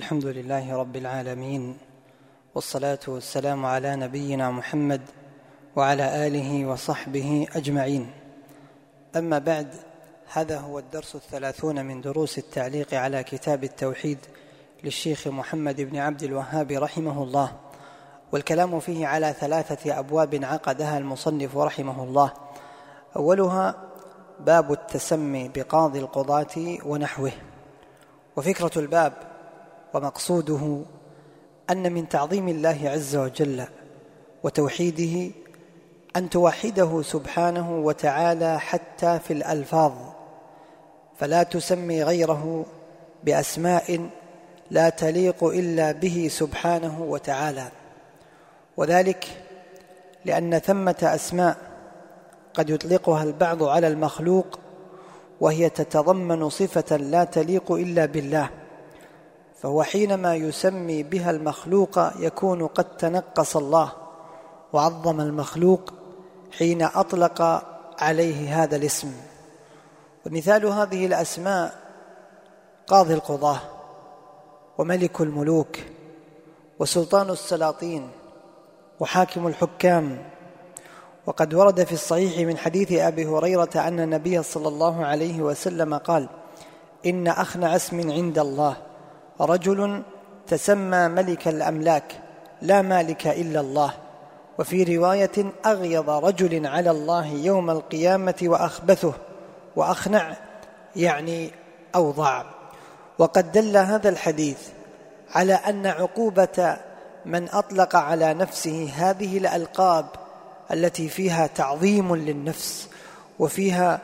الحمد لله رب العالمين والصلاة والسلام على نبينا محمد وعلى اله وصحبه اجمعين اما بعد هذا هو الدرس الثلاثون من دروس التعليق على كتاب التوحيد للشيخ محمد بن عبد الوهاب رحمه الله والكلام فيه على ثلاثة أبواب عقدها المصنف رحمه الله. أولها باب التسمي بقاضي القضاة ونحوه. وفكرة الباب ومقصوده أن من تعظيم الله عز وجل وتوحيده أن توحده سبحانه وتعالى حتى في الألفاظ فلا تسمي غيره بأسماء لا تليق إلا به سبحانه وتعالى. وذلك لأن ثمة أسماء قد يطلقها البعض على المخلوق وهي تتضمن صفة لا تليق إلا بالله. فهو حينما يسمي بها المخلوق يكون قد تنقص الله وعظم المخلوق حين أطلق عليه هذا الاسم. ومثال هذه الأسماء قاضي القضاة وملك الملوك وسلطان السلاطين وحاكم الحكام. وقد ورد في الصحيح من حديث أبي هريرة أن النبي صلى الله عليه وسلم قال إن اخنع اسم عند الله رجل تسمى ملك الأملاك لا مالك إلا الله. وفي رواية اغيض رجل على الله يوم القيامة وأخبثه وأخنع يعني اوضع وقد دل هذا الحديث على أن عقوبة من أطلق على نفسه هذه الألقاب التي فيها تعظيم للنفس وفيها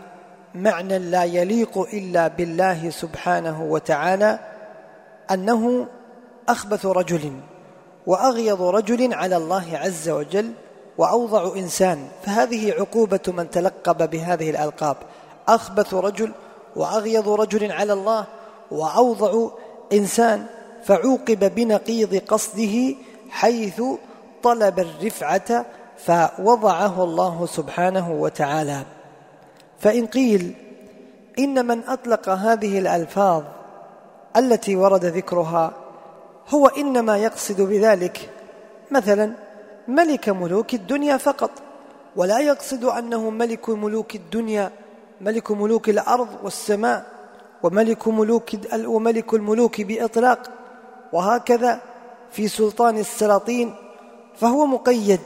معنى لا يليق إلا بالله سبحانه وتعالى أنه أخبث رجل واغيض رجل على الله عز وجل وأوضع إنسان. فهذه عقوبة من تلقب بهذه الألقاب. أخبث رجل واغيض رجل على الله وأوضع إنسان فعوقب بنقيض قصده حيث طلب الرفعة فوضعه الله سبحانه وتعالى. فإن قيل إن من أطلق هذه الألفاظ التي ورد ذكرها هو إنما يقصد بذلك مثلا ملك ملوك الدنيا فقط ولا يقصد أنه ملك ملوك الدنيا ملك ملوك الأرض والسماء وملك ملوك وملك الملوك بإطلاق وهكذا في سلطان السلاطين فهو مقيد.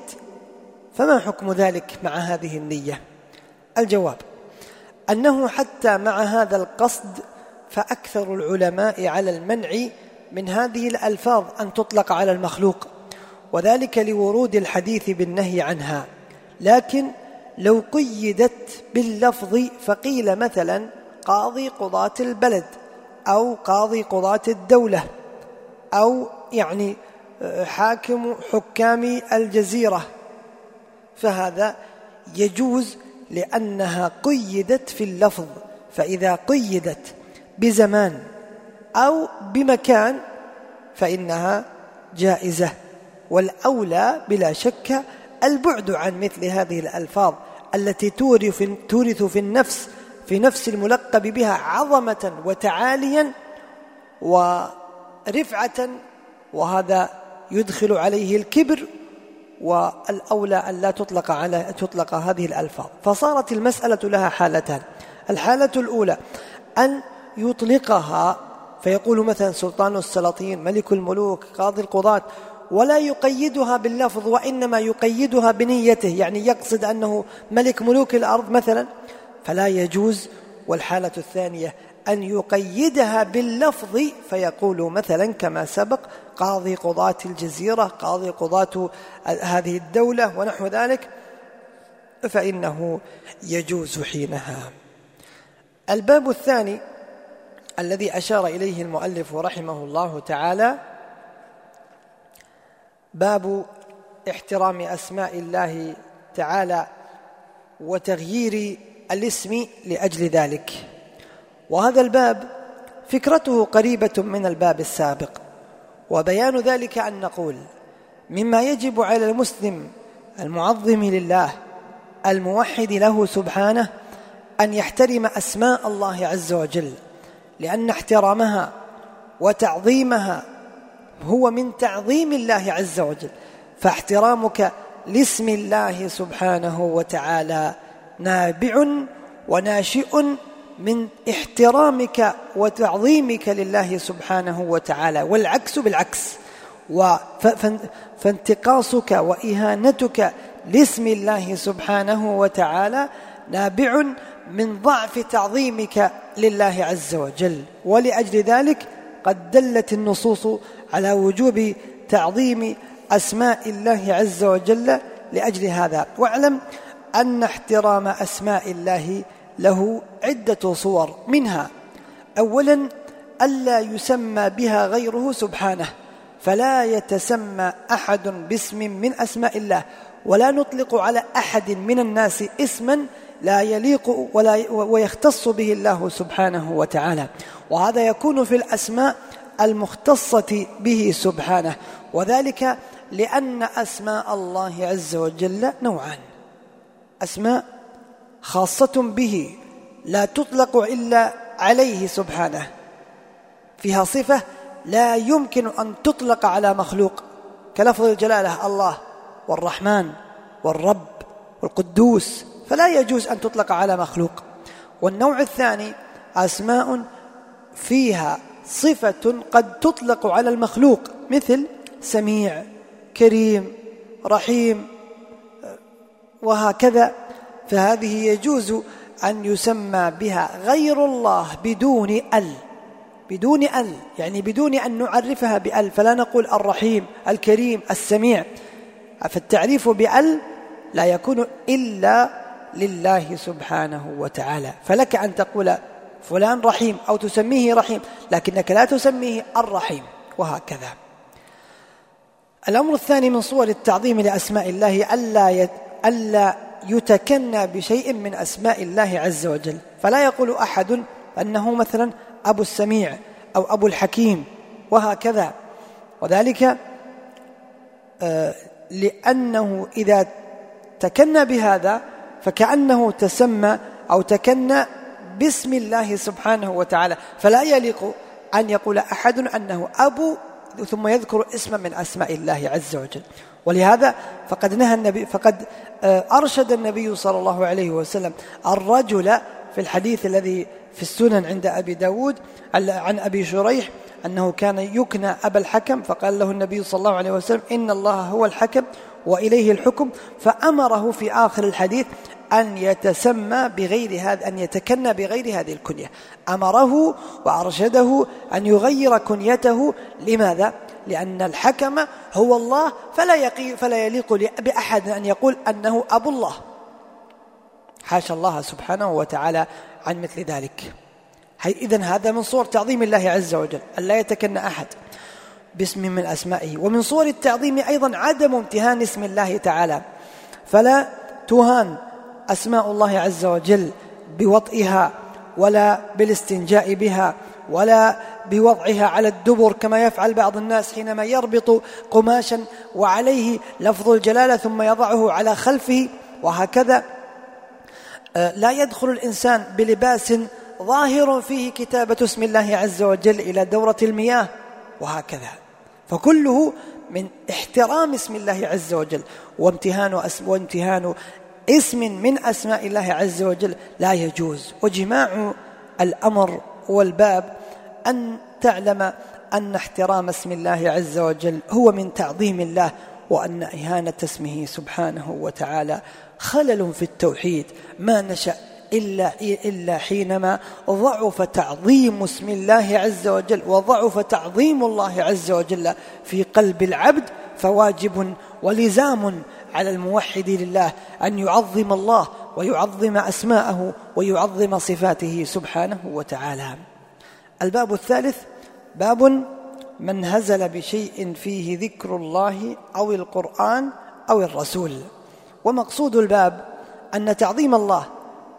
فما حكم ذلك مع هذه النية؟ الجواب أنه حتى مع هذا القصد فأكثر العلماء على المنع من هذه الألفاظ أن تطلق على المخلوق وذلك لورود الحديث بالنهي عنها. لكن لو قيدت باللفظ فقيل مثلا قاضي قضاة البلد أو قاضي قضاة الدولة أو يعني حاكم حكام الجزيرة. فهذا يجوز لأنها قيدت في اللفظ فإذا قيدت بزمان أو بمكان فإنها جائزة والأولى بلا شك البعد عن مثل هذه الألفاظ التي تورث تورث في النفس في نفس الملقب بها عظمة وتعاليا ورفعة وهذا يدخل عليه الكبر والأولى أن لا تطلق على تطلق هذه الألفاظ. فصارت المسألة لها حالتان. الحالة الأولى أن يطلقها. فيقول مثلا سلطان السلاطين ملك الملوك قاضي القضاة ولا يقيدها باللفظ وإنما يقيدها بنيته. يعني يقصد أنه ملك ملوك الأرض مثلا. فلا يجوز. والحالة الثانية أن يقيدها باللفظ. فيقول مثلا كما سبق قاضي قضاة الجزيرة قاضي قضاة هذه الدولة ونحو ذلك. فإنه يجوز حينها. الباب الثاني الذي أشار إليه المؤلف رحمه الله تعالى باب احترام أسماء الله تعالى وتغيير الاسم لأجل ذلك. وهذا الباب فكرته قريبة من الباب السابق. وبيان ذلك أن نقول مما يجب على المسلم المعظم لله الموحد له سبحانه أن يحترم أسماء الله عز وجل. لأن احترامها وتعظيمها هو من تعظيم الله عز وجل. فاحترامك لاسم الله سبحانه وتعالى نابع وناشئ من احترامك وتعظيمك لله سبحانه وتعالى والعكس بالعكس. فانتقاصك وإهانتك لاسم الله سبحانه وتعالى نابع من ضعف تعظيمك لله عز وجل. ولأجل ذلك قد دلت النصوص على وجوب تعظيم أسماء الله عز وجل لأجل هذا. واعلم أن احترام أسماء الله له عدة صور منها. أولا ألا يسمى بها غيره سبحانه فلا يتسمى أحد باسم من أسماء الله ولا نطلق على أحد من الناس اسما لا يليق ولا ويختص به الله سبحانه وتعالى. وهذا يكون في الأسماء المختصة به سبحانه. وذلك لأن أسماء الله عز وجل نوعان. أسماء خاصة به لا تطلق إلا عليه سبحانه. فيها صفة لا يمكن أن تطلق على مخلوق كلفظ الجلالة الله والرحمن والرب والقدوس فلا يجوز أن تطلق على مخلوق. والنوع الثاني أسماء فيها صفة قد تطلق على المخلوق مثل سميع كريم رحيم وهكذا. فهذه يجوز أن يسمى بها غير الله بدون ال بدون ال يعني بدون أن نعرفها بال. فلا نقول الرحيم الكريم السميع. فالتعريف بال لا يكون إلا لله سبحانه وتعالى. فلك أن تقول فلان رحيم أو تسميه رحيم لكنك لا تسميه الرحيم وهكذا. الأمر الثاني من صور التعظيم لأسماء الله ألا ألا يتكنى بشيء من أسماء الله عز وجل. فلا يقول أحد أنه مثلا أبو السميع أو أبو الحكيم وهكذا. وذلك آه، لأنه إذا تكنى بهذا فكأنه تسمى أو تكنى باسم الله سبحانه وتعالى. فلا يليق أن يقول أحد أنه أبو ثم يذكر اسما من أسماء الله عز وجل. ولهذا فقد نهى النبي فقد آه، أرشد النبي صلى الله عليه وسلم الرجل في الحديث الذي في السنن عند أبي داود عن أبي شريح أنه كان يكنى أبا الحكم فقال له النبي صلى الله عليه وسلم إن الله هو الحكم وإليه الحكم فأمره في آخر الحديث أن يتسمى بغير هذا أن يتكنى بغير هذه الكنية. أمره وأرشده أن يغير كنيته. لماذا؟ لأن الحكم هو الله فلا, يقي فلا يليق بأحد أن يقول أنه أبو الله. حاشا الله سبحانه وتعالى عن مثل ذلك. إذا هذا من صور تعظيم الله عز وجل أن لا يتكنى أحد. باسم من أسمائه. ومن صور التعظيم أيضا عدم امتهان اسم الله تعالى. فلا تهان أسماء الله عز وجل بوطئها ولا بالاستنجاء بها ولا بوضعها على الدبر كما يفعل بعض الناس حينما يربط قماشا وعليه لفظ الجلالة ثم يضعه على خلفه وهكذا. آه، لا يدخل الإنسان بلباس ظاهر فيه كتابة اسم الله عز وجل إلى دورة المياه وهكذا. فكله من احترام اسم الله عز وجل وامتهان اسم وامتهان اسم من أسماء الله عز وجل لا يجوز. وجماع الأمر والباب أن تعلم أن احترام اسم الله عز وجل هو من تعظيم الله وأن إهانة اسمه سبحانه وتعالى خلل في التوحيد. ما نشأ إلا, إلا حينما ضعف تعظيم اسم الله عز وجل وضعف تعظيم الله عز وجل في قلب العبد فواجب ولزام على الموحد لله أن يعظم الله ويعظم أسماءه ويعظم صفاته سبحانه وتعالى. الباب الثالث باب من هزل بشيء فيه ذكر الله أو القرآن أو الرسول. ومقصود الباب أن تعظيم الله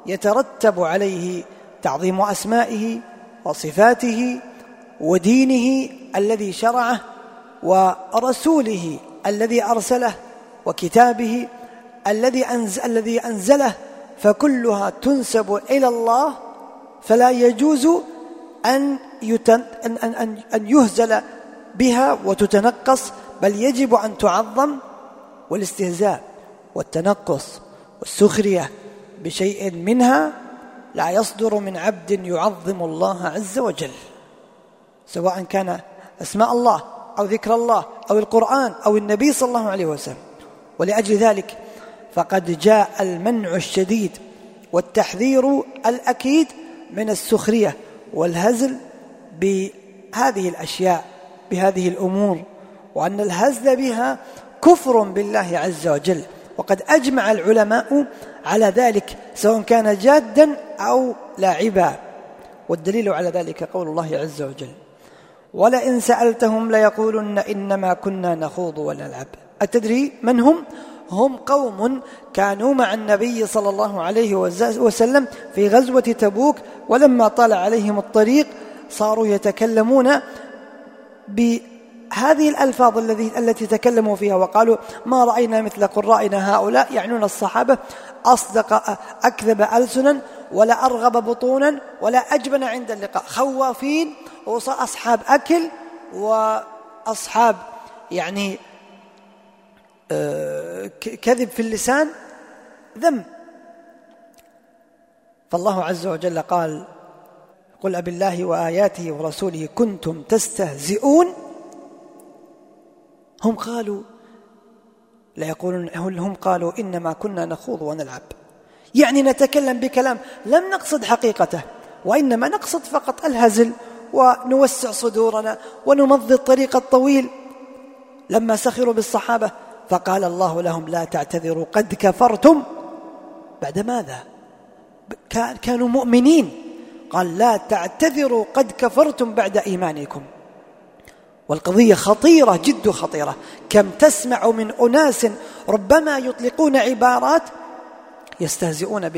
يترتب عليه تعظيم أسمائه وصفاته ودينه الذي شرعه ورسوله الذي أرسله وكتابه الذي أنزل الذي أنزله فكلها تنسب إلى الله فلا يجوز أن, يتن أن, أن, أن يهزل بها وتتنقص بل يجب أن تعظم والاستهزاء والتنقص والسخرية بشيء منها لا يصدر من عبد يعظم الله عز وجل سواء كان أسماء الله أو ذكر الله أو القرآن أو النبي صلى الله عليه وسلم. ولأجل ذلك فقد جاء المنع الشديد والتحذير الأكيد من السخرية والهزل بهذه الأشياء بهذه الأمور وأن الهزل بها كفر بالله عز وجل. وقد أجمع العلماء على ذلك سواء كان جادا أو لاعبا. والدليل على ذلك قول الله عز وجل ولئن سألتهم ليقولن إنما كنا نخوض ونلعب. اتدري من هم؟ هم قوم كانوا مع النبي صلى الله عليه وسلم في غزوة تبوك ولما طال عليهم الطريق صاروا يتكلمون بهذه الألفاظ الذي التي تكلموا فيها وقالوا ما رأينا مثل قرائنا هؤلاء يعنون الصحابة أصدق أكذب ألسنا ولا أرغب بطونا ولا أجبن عند اللقاء. خوافين وأصحاب أكل وأصحاب يعني آه، كذب في اللسان ذم. فالله عز وجل قال قل أب الله وآياته ورسوله كنتم تستهزئون هم قالوا لا يقولون هم قالوا إنما كنا نخوض ونلعب. يعني نتكلم بكلام لم نقصد حقيقته وإنما نقصد فقط الهزل ونوسع صدورنا ونمضي الطريق الطويل. لما سخروا بالصحابة فقال الله لهم لا تعتذروا قد كفرتم. بعد ماذا؟ كانوا مؤمنين. قال لا تعتذروا قد كفرتم بعد إيمانكم. والقضية خطيرة جد خطيرة. كم تسمع من أناس ربما يطلقون عبارات يستهزئون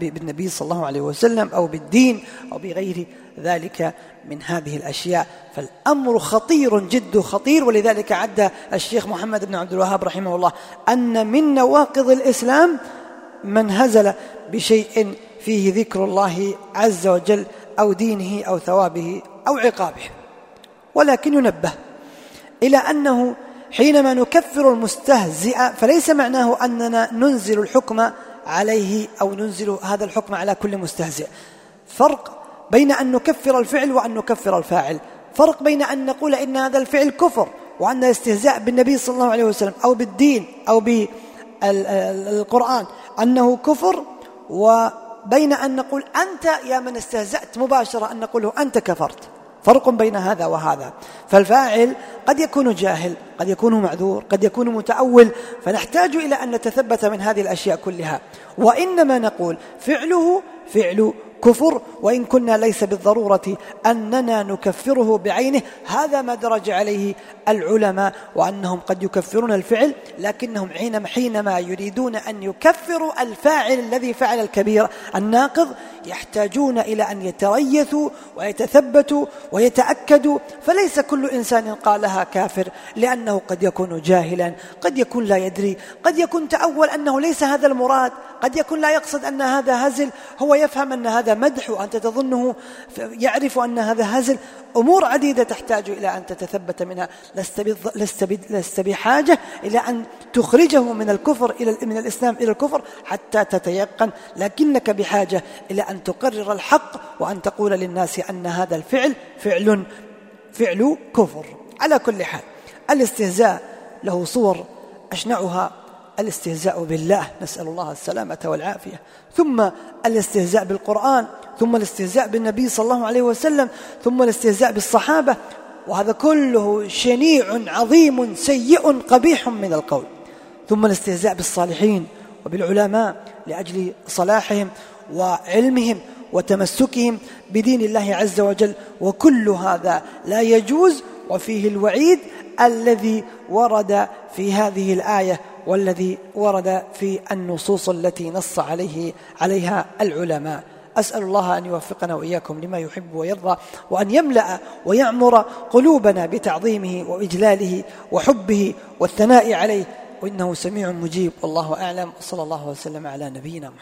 بالنبي صلى الله عليه وسلم أو بالدين أو بغير ذلك من هذه الأشياء. فالأمر خطير جد خطير. ولذلك عد الشيخ محمد بن عبد الوهاب رحمه الله أن من نواقض الإسلام من هزل بشيء فيه ذكر الله عز وجل أو دينه أو ثوابه أو عقابه. ولكن ينبه إلى أنه حينما نكفر المستهزئ فليس معناه أننا ننزل الحكم عليه أو ننزل هذا الحكم على كل مستهزئ. فرق بين أن نكفر الفعل وأن نكفر الفاعل. فرق بين أن نقول إن هذا الفعل كفر وأن الاستهزاء بالنبي صلى الله عليه وسلم أو بالدين أو بالقرآن أنه كفر وبين أن نقول أنت يا من استهزأت مباشرة أن نقول أنت كفرت. فرق بين هذا وهذا. فالفاعل قد يكون جاهل قد يكون معذور قد يكون متأول فنحتاج إلى أن نتثبت من هذه الأشياء كلها. وإنما نقول فعله فعل كفر وإن كنا ليس بالضرورة أننا نكفره بعينه. هذا ما درج عليه العلماء وأنهم قد يكفرون الفعل لكنهم حينما يريدون أن يكفروا الفاعل الذي فعل الكبير الناقض يحتاجون إلى أن يتريثوا ويتثبتوا ويتأكدوا. فليس كل إنسان قالها كافر لأنه قد يكون جاهلا قد يكون لا يدري قد يكون تأول أنه ليس هذا المراد. قد يكون لا يقصد أن هذا هزل هو يفهم أن هذا مدح وأنت تظنه يعرف أن هذا هزل. أمور عديدة تحتاج إلى أن تتثبت منها. لست, لست, لست بحاجة إلى أن تخرجه من الكفر إلى من الإسلام إلى الكفر حتى تتيقن. لكنك بحاجة إلى أن تقرر الحق وأن تقول للناس أن هذا الفعل فعل فعل كفر. على كل حال الاستهزاء له صور أشنعها الاستهزاء بالله نسأل الله السلامة والعافية. ثم الاستهزاء بالقرآن ثم الاستهزاء بالنبي صلى الله عليه وسلم ثم الاستهزاء بالصحابة. وهذا كله شنيع عظيم سيء قبيح من القول. ثم الاستهزاء بالصالحين وبالعلماء لأجل صلاحهم وعلمهم وتمسكهم بدين الله عز وجل. وكل هذا لا يجوز وفيه الوعيد الذي ورد في هذه الآية. والذي ورد في النصوص التي نص عليه عليها العلماء. أسأل الله أن يوفقنا وإياكم لما يحب ويرضى وأن يملأ ويعمر قلوبنا بتعظيمه وإجلاله وحبه والثناء عليه. وإنه سميع مجيب. والله أعلم. صلى الله وسلم على نبينا محمد.